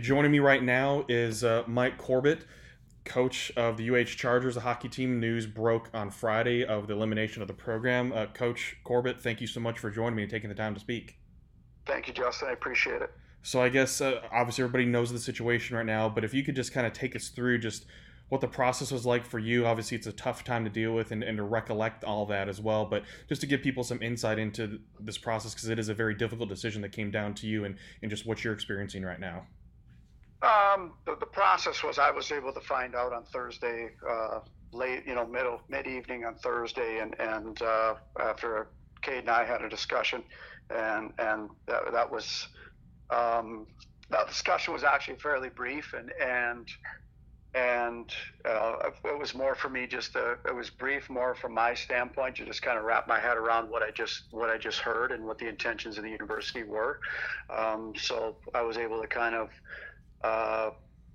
Joining me right now is uh, Mike Corbett, coach of the UH Chargers, a hockey team. News broke on Friday of the elimination of the program. Uh, coach Corbett, thank you so much for joining me and taking the time to speak. Thank you, Justin. I appreciate it. So I guess uh, obviously everybody knows the situation right now, but if you could just kind of take us through just what the process was like for you. Obviously, it's a tough time to deal with and, and to recollect all that as well. But just to give people some insight into this process, because it is a very difficult decision that came down to you and, and just what you're experiencing right now. Um, the, the, process was I was able to find out on Thursday, uh, late, you know, middle, mid evening on Thursday, and and uh, after Cade and I had a discussion, and and that, that was um, that discussion was actually fairly brief, and and and uh, it was more for me just it was brief more from my standpoint to just kind of wrap my head around what I just what I just heard and what the intentions of the university were. Um, so I was able to kind of uh,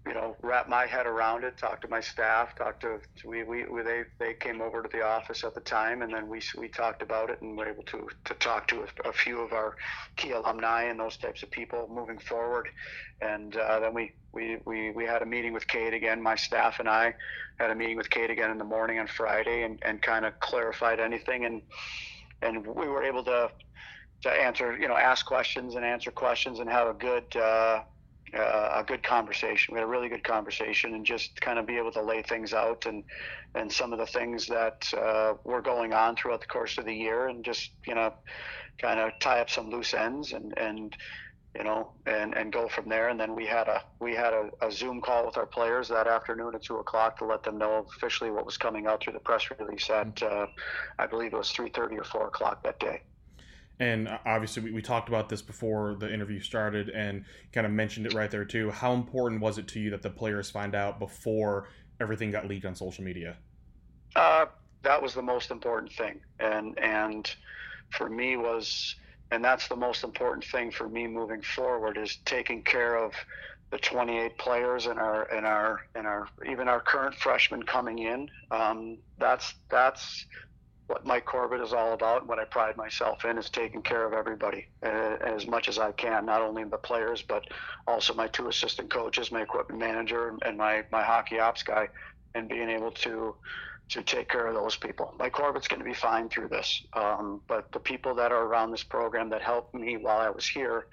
you know, wrap my head around it, talk to my staff, talk to, we, we, we, they, they came over to the office at the time and then we, we talked about it and were able to, to talk to a, a few of our key alumni and those types of people moving forward. And uh, then we, we, we, we had a meeting with Cade again, my staff and I had a meeting with Cade again in the morning on Friday and, and kind of clarified anything. And, and we were able to, to answer, you know, ask questions and answer questions and have a good, uh, uh, a good conversation. We had a really good conversation, and just kind of be able to lay things out and and some of the things that uh, were going on throughout the course of the year, and just you know, kind of tie up some loose ends and and you know and and go from there. And then we had a we had a, a Zoom call with our players that afternoon at two o'clock to let them know officially what was coming out through the press release at uh, I believe it was three thirty or four o'clock that day and obviously we, we talked about this before the interview started and kind of mentioned it right there too. How important was it to you that the players find out before everything got leaked on social media? Uh, that was the most important thing. And and for me was and that's the most important thing for me moving forward is taking care of the 28 players and our and our and our even our current freshmen coming in. Um, that's that's what Mike Corbett is all about. What I pride myself in is taking care of everybody uh, as much as I can, not only the players, but also my two assistant coaches, my equipment manager, and my, my hockey ops guy, and being able to to take care of those people. Mike Corbett's going to be fine through this, um, but the people that are around this program that helped me while I was here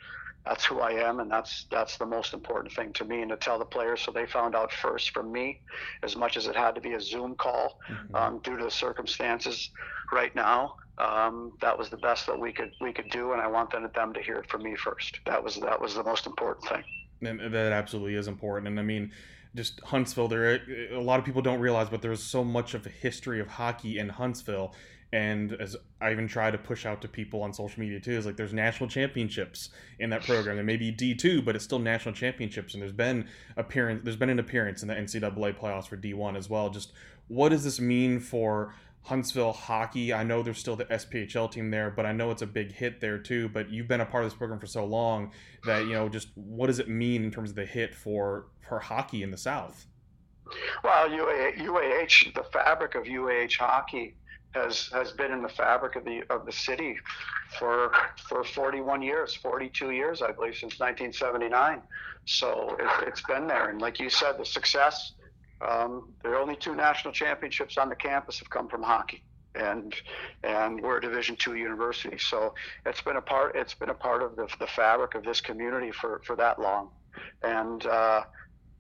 that's who I am, and that's that's the most important thing to me. And to tell the players, so they found out first from me, as much as it had to be a Zoom call mm-hmm. um, due to the circumstances right now. Um, that was the best that we could we could do, and I want them, them to hear it from me first. That was that was the most important thing. And that absolutely is important. And I mean, just Huntsville. There, a lot of people don't realize, but there's so much of a history of hockey in Huntsville and as I even try to push out to people on social media too, is like there's national championships in that program. There may be D two, but it's still national championships, and there's been appearance. There's been an appearance in the NCAA playoffs for D one as well. Just what does this mean for Huntsville hockey? I know there's still the SPHL team there, but I know it's a big hit there too. But you've been a part of this program for so long that you know just what does it mean in terms of the hit for for hockey in the South? Well, UAH, UAH the fabric of UAH hockey has has been in the fabric of the of the city for for 41 years, 42 years, I believe, since 1979. So it, has been there, and like you said, the success. Um, the only two national championships on the campus have come from hockey, and and we're a Division two university. So it's been a part. It's been a part of the, the fabric of this community for for that long, and. Uh,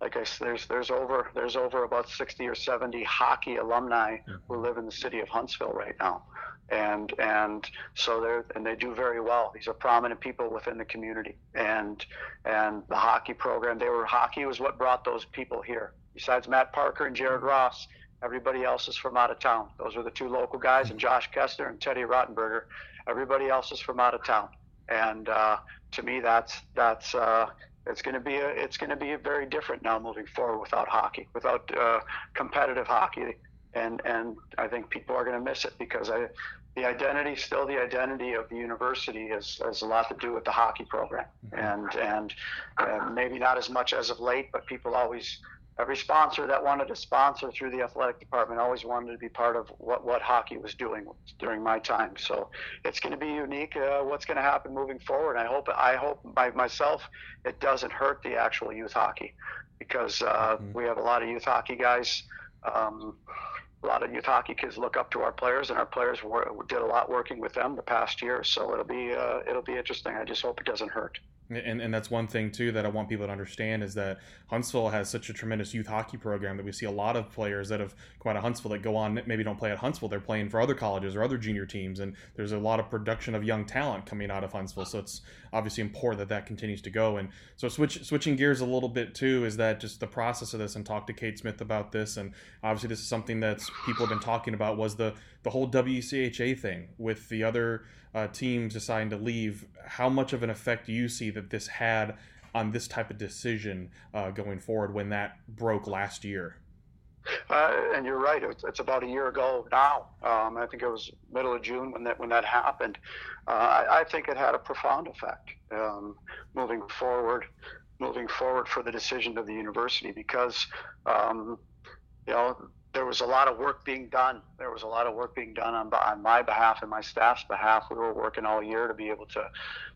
like I said, there's there's over there's over about 60 or 70 hockey alumni mm-hmm. who live in the city of Huntsville right now, and and so they're and they do very well. These are prominent people within the community, and and the hockey program. They were hockey was what brought those people here. Besides Matt Parker and Jared Ross, everybody else is from out of town. Those are the two local guys, and Josh Kessler and Teddy Rottenberger. Everybody else is from out of town, and uh, to me, that's that's uh, it's going to be a, it's going to be very different now moving forward without hockey, without uh, competitive hockey, and and I think people are going to miss it because I, the identity still the identity of the university has, has a lot to do with the hockey program, mm-hmm. and and uh, maybe not as much as of late, but people always every sponsor that wanted to sponsor through the athletic department always wanted to be part of what, what hockey was doing during my time. So it's going to be unique. Uh, what's going to happen moving forward? I hope I hope by myself it doesn't hurt the actual youth hockey because uh, mm-hmm. we have a lot of youth hockey guys. Um, a lot of youth hockey kids look up to our players, and our players were, did a lot working with them the past year. So it'll be uh, it'll be interesting. I just hope it doesn't hurt. And, and that's one thing too that I want people to understand is that Huntsville has such a tremendous youth hockey program that we see a lot of players that have come out of Huntsville that go on maybe don't play at Huntsville. They're playing for other colleges or other junior teams and there's a lot of production of young talent coming out of Huntsville. So it's obviously important that that continues to go. And so switch switching gears a little bit too is that just the process of this and talk to Cade Smith about this. And obviously this is something that people have been talking about was the the whole WCHA thing with the other uh, teams deciding to leave, how much of an effect do you see that this had on this type of decision uh, going forward when that broke last year? Uh, and you're right. It's, it's, about a year ago now. Um, I think it was middle of June when that when that happened. Uh, I, I, think it had a profound effect um, moving forward, moving forward for the decision of the university because um, you know there was a lot of work being done. There was a lot of work being done on, on my behalf and my staff's behalf. We were working all year to be able to,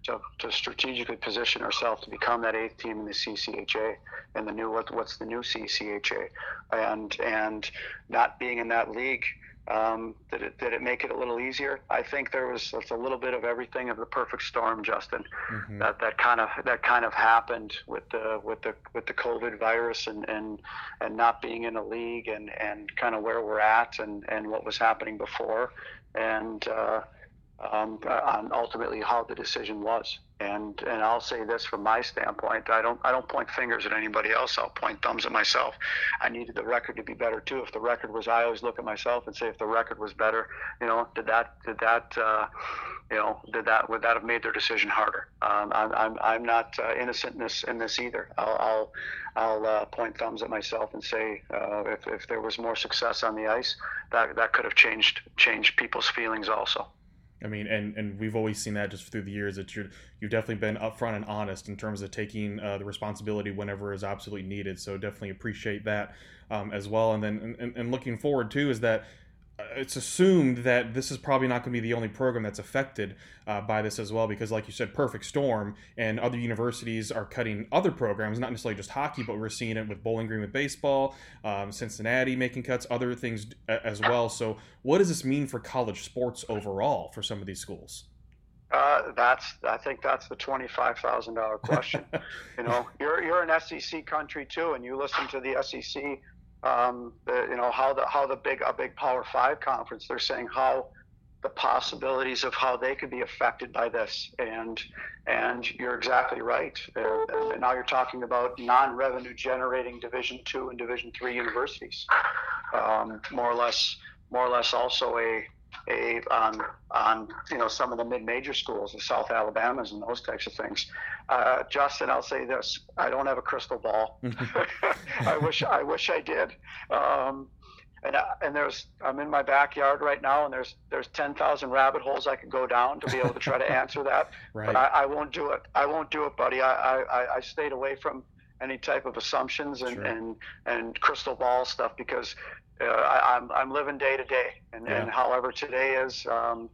to, to strategically position ourselves to become that eighth team in the CCHA and the new what, what's the new CCHA, and and not being in that league um, did it did it make it a little easier? I think there was a little bit of everything of the perfect storm, Justin. Mm-hmm. That that kind of that kind of happened with the with the with the COVID virus and and and not being in a league and and kind of where we're at and and what was happening before and uh, um, on ultimately how the decision was. And and I'll say this from my standpoint, I don't I don't point fingers at anybody else. I'll point thumbs at myself. I needed the record to be better too. If the record was, I always look at myself and say, if the record was better, you know, did that did that uh, you know did that would that have made their decision harder? Um, I'm, I'm I'm not uh, innocent in this in this either. I'll I'll, I'll uh, point thumbs at myself and say, uh, if if there was more success on the ice, that that could have changed changed people's feelings also. I mean, and, and we've always seen that just through the years that you're you've definitely been upfront and honest in terms of taking uh, the responsibility whenever is absolutely needed. So definitely appreciate that um, as well. And then and, and looking forward too is that it's assumed that this is probably not going to be the only program that's affected uh, by this as well, because, like you said, Perfect Storm and other universities are cutting other programs, not necessarily just hockey, but we're seeing it with Bowling Green with baseball, um, Cincinnati making cuts, other things as well. So, what does this mean for college sports overall for some of these schools? Uh, that's I think that's the twenty five thousand dollar question. you know, you're you're an SEC country too, and you listen to the SEC um, the, you know how the how the big a big Power Five conference. They're saying how the possibilities of how they could be affected by this, and and you're exactly right. Uh, and now you're talking about non-revenue generating Division two and Division three universities, um, more or less, more or less also a a on on you know some of the mid-major schools, the South Alabamas and those types of things. Uh, Justin, I'll say this: I don't have a crystal ball. I wish I wish I did. Um, and I, and there's I'm in my backyard right now, and there's there's ten thousand rabbit holes I could go down to be able to try to answer that. right. But I, I, won't do it. I won't do it, buddy. I, I, I stayed away from any type of assumptions and, sure. and and crystal ball stuff because uh, I, am I'm, I'm living day to day, and, yeah. and however today is, um,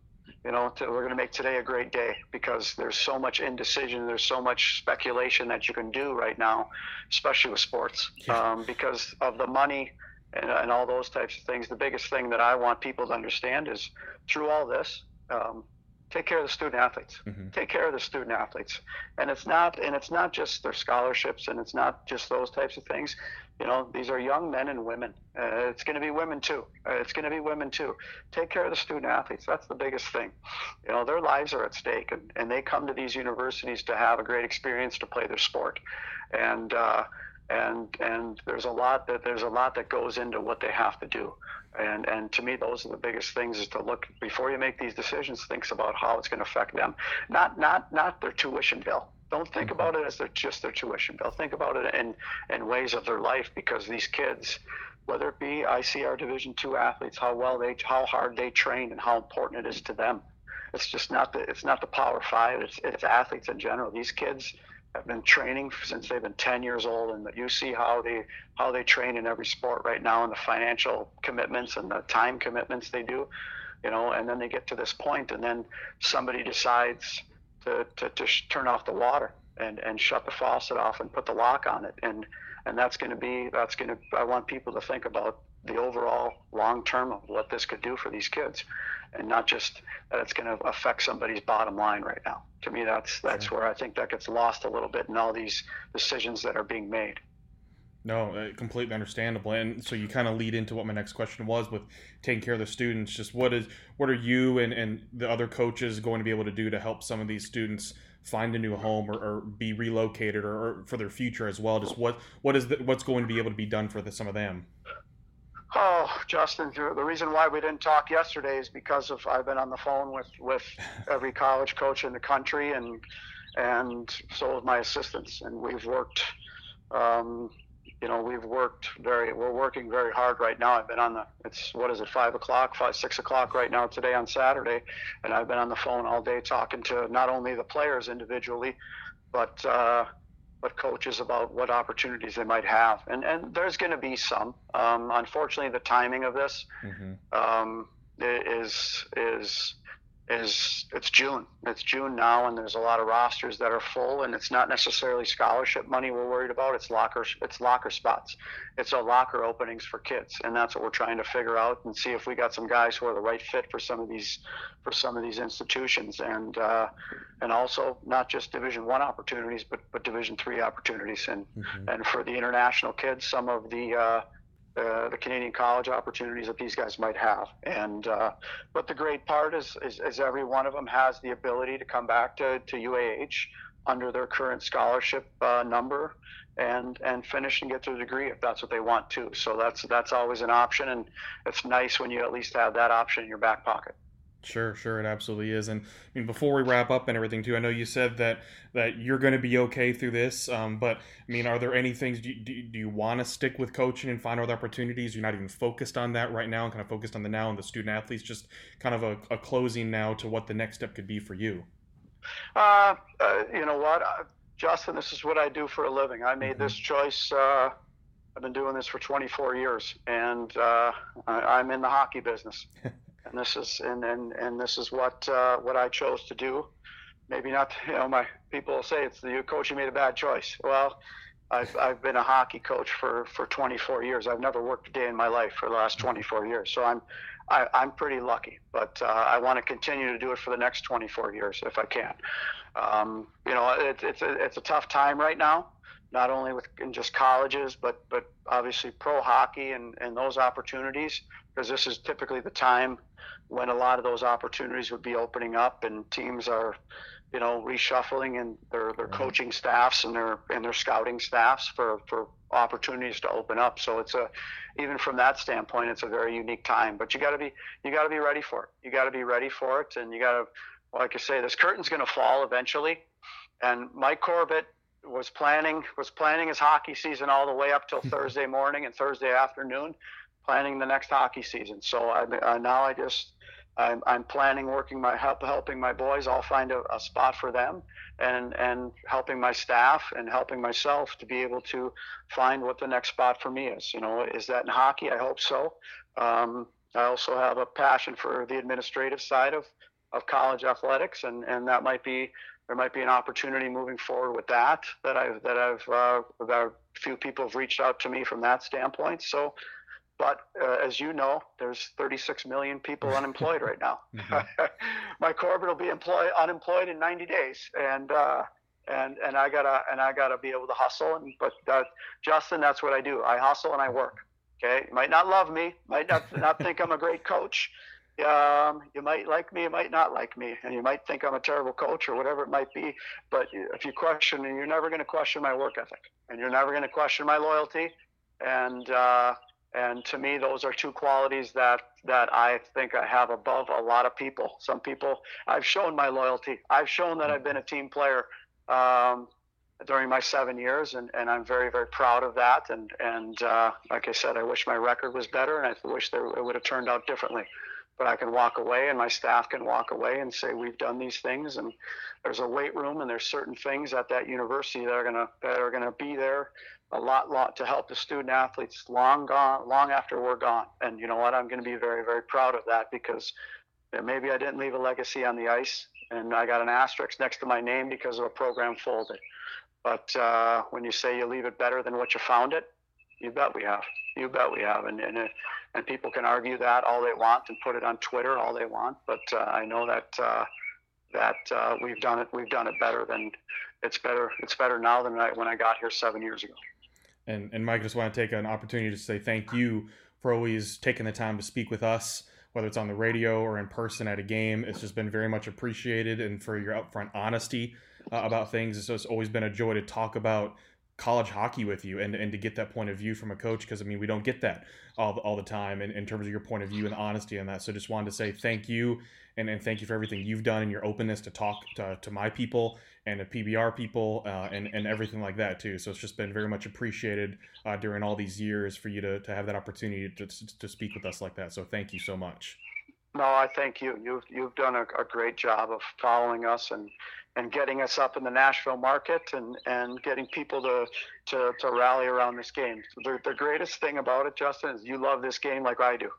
you know, to, we're going to make today a great day because there's so much indecision, there's so much speculation that you can do right now, especially with sports, yeah. um, because of the money and, and all those types of things. The biggest thing that I want people to understand is through all this, um, take care of the student athletes. Mm-hmm. Take care of the student athletes, and it's not and it's not just their scholarships, and it's not just those types of things. You know, these are young men and women. Uh, it's going to be women too. Uh, it's going to be women too. Take care of the student athletes. That's the biggest thing. You know, their lives are at stake, and, and they come to these universities to have a great experience to play their sport, and. Uh, and and there's a lot that there's a lot that goes into what they have to do. And and to me those are the biggest things is to look before you make these decisions think about how it's going to affect them. Not not not their tuition bill. Don't think mm-hmm. about it as their, just their tuition bill. Think about it in in ways of their life because these kids whether it be ICR division 2 athletes how well they how hard they train and how important it is to them. It's just not the it's not the power 5 it's it's athletes in general. These kids have been training since they've been 10 years old, and you see how they how they train in every sport right now, and the financial commitments and the time commitments they do, you know, and then they get to this point, and then somebody decides to to, to turn off the water and and shut the faucet off and put the lock on it, and and that's going to be that's going to I want people to think about the overall long term of what this could do for these kids and not just that it's going to affect somebody's bottom line right now. To me, that's that's sure. where I think that gets lost a little bit in all these decisions that are being made. No, uh, completely understandable. And so you kind of lead into what my next question was with taking care of the students. Just what is what are you and, and the other coaches going to be able to do to help some of these students find a new home or, or be relocated or, or, for their future as well? Just what what is the, what's going to be able to be done for the, some of them? Oh, Justin, the reason why we didn't talk yesterday is because of I've been on the phone with, with every college coach in the country and and so have my assistants, and we've worked. Um, you know, we've worked very. We're working very hard right now. I've been on the. It's what is it? Five o'clock, five six o'clock right now today on Saturday, and I've been on the phone all day talking to not only the players individually, but uh, but coaches about what opportunities they might have. And and there's going to be some. Um, unfortunately, the timing of this mm-hmm. um, is is is it's June. It's June now, and there's a lot of rosters that are full, and it's not necessarily scholarship money we're worried about. It's locker it's locker spots. It's a locker openings for kids, and that's what we're trying to figure out and see if we got some guys who are the right fit for some of these for some of these institutions, and uh, and also not just Division One opportunities, but but Division Three opportunities, and mm-hmm. and for the international kids, some of the uh, the Canadian college opportunities that these guys might have. And uh, but the great part is, is, is every one of them has the ability to come back to, to UAH under their current scholarship uh, number and and finish and get their degree if that's what they want to. So that's that's always an option, and it's nice when you at least have that option in your back pocket. Sure, sure, it absolutely is. And I mean, before we wrap up and everything too, I know you said that that you're going to be okay through this. Um, but I mean, are there any things? Do you, do, do you want to stick with coaching and find other opportunities? You're not even focused on that right now, and kind of focused on the now and the student athletes. Just kind of a, a closing now to what the next step could be for you. Uh, uh, you know what, uh, Justin? This is what I do for a living. I made mm-hmm. this choice. Uh, I've been doing this for 24 years, and uh, I, I'm in the hockey business. and this is and and, and this is what uh, what I chose to do. Maybe not, you know, my people say it's the coach you made a bad choice. Well, I've I've been a hockey coach for for 24 years. I've never worked a day in my life for the last 24 years, so I'm I, i am pretty lucky. But uh, I want to continue to do it for the next 24 years if I can. Um, you know, it, it's a, it's a tough time right now not only with in just colleges, but but obviously pro hockey and, and those opportunities, because this is typically the time when a lot of those opportunities would be opening up and teams are, you know, reshuffling and their their mm-hmm. coaching staffs and their and their scouting staffs for for opportunities to open up. So it's a even from that standpoint, it's a very unique time. But you got to be you got to be ready for it. You got to be ready for it, and you got to, like I say, this curtain's going to fall eventually. And Mike Corbett was planning was planning his hockey season all the way up till Thursday morning and Thursday afternoon, planning the next hockey season. So I, uh, now I just I'm, I'm planning working my help helping my boys. I'll find a, a, spot for them, and and helping my staff and helping myself to be able to find what the next spot for me is. You know, is that in hockey? I hope so. Um, I also have a passion for the administrative side of of college athletics, and and that might be there might be an opportunity moving forward with that that I've that I've uh, a few people have reached out to me from that standpoint. So, but uh, as you know, there's 36 million people unemployed right now. Mm-hmm. My Corbett will be employed unemployed in 90 days, and uh, and and I gotta and I gotta be able to hustle. And but uh, Justin, that's what I do. I hustle and I work. Okay, you might not love me, might not not think I'm a great coach, um, you might like me, you might not like me, and you might think I'm a terrible coach or whatever it might be. But if you question me, you're never going to question my work ethic, and you're never going to question my loyalty. And uh, and to me, those are two qualities that that I think I have above a lot of people. Some people, I've shown my loyalty. I've shown that I've been a team player um, during my seven years, and, and I'm very very proud of that. And and uh, like I said, I wish my record was better, and I wish there, it would have turned out differently but I can walk away and my staff can walk away and say we've done these things and there's a weight room and there's certain things at that university that are gonna that are gonna be there a lot lot to help the student athletes long gone long after we're gone. And you know what? I'm gonna be very very proud of that because maybe I didn't leave a legacy on the ice and I got an asterisk next to my name because of a program folded. But uh, when you say you leave it better than what you found it you bet we have. You bet we have. And and, and people can argue that all they want and put it on Twitter all they want but uh, I know that uh, that uh, we've done it. We've done it better than it's better. It's better now than I, when I got here seven years ago. And and Mike, I just want to take an opportunity to say thank you for always taking the time to speak with us, whether it's on the radio or in person at a game. It's just been very much appreciated, and for your upfront honesty uh, about things. So It's always been a joy to talk about college hockey with you and, and to get that point of view from a coach because I mean we don't get that all, all the time in, in terms of your point of view and honesty on that. So just wanted to say thank you and, and thank you for everything you've done and your openness to talk to, to my people and to PBR people uh, and, and everything like that too. So it's just been very much appreciated uh, during all these years for you to, to have that opportunity to, to speak with us like that. So thank you so much. No I thank you. You've, you've done a, a great job of following us and and getting us up in the Nashville market and, and getting people to, to, to rally around this game. The, the greatest thing about it, Justin, is you love this game like I do.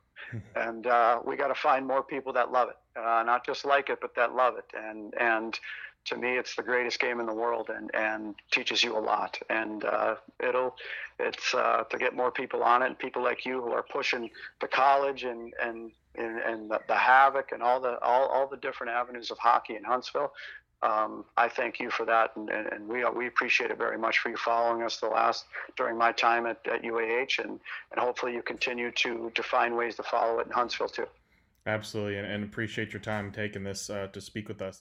and uh, we got to find more people that love it, uh, not just like it, but that love it. And, and to me, it's the greatest game in the world and, and teaches you a lot. And uh, it'll, it's uh, to get more people on it and people like you who are pushing the college and, and, and, and the, the Havoc and all the, all, all the different avenues of hockey in Huntsville um, I thank you for that, and, and, and, we we appreciate it very much for you following us the last during my time at, at UAH, and, and hopefully you continue to to find ways to follow it in Huntsville too. Absolutely, and, and appreciate your time taking this uh, to speak with us.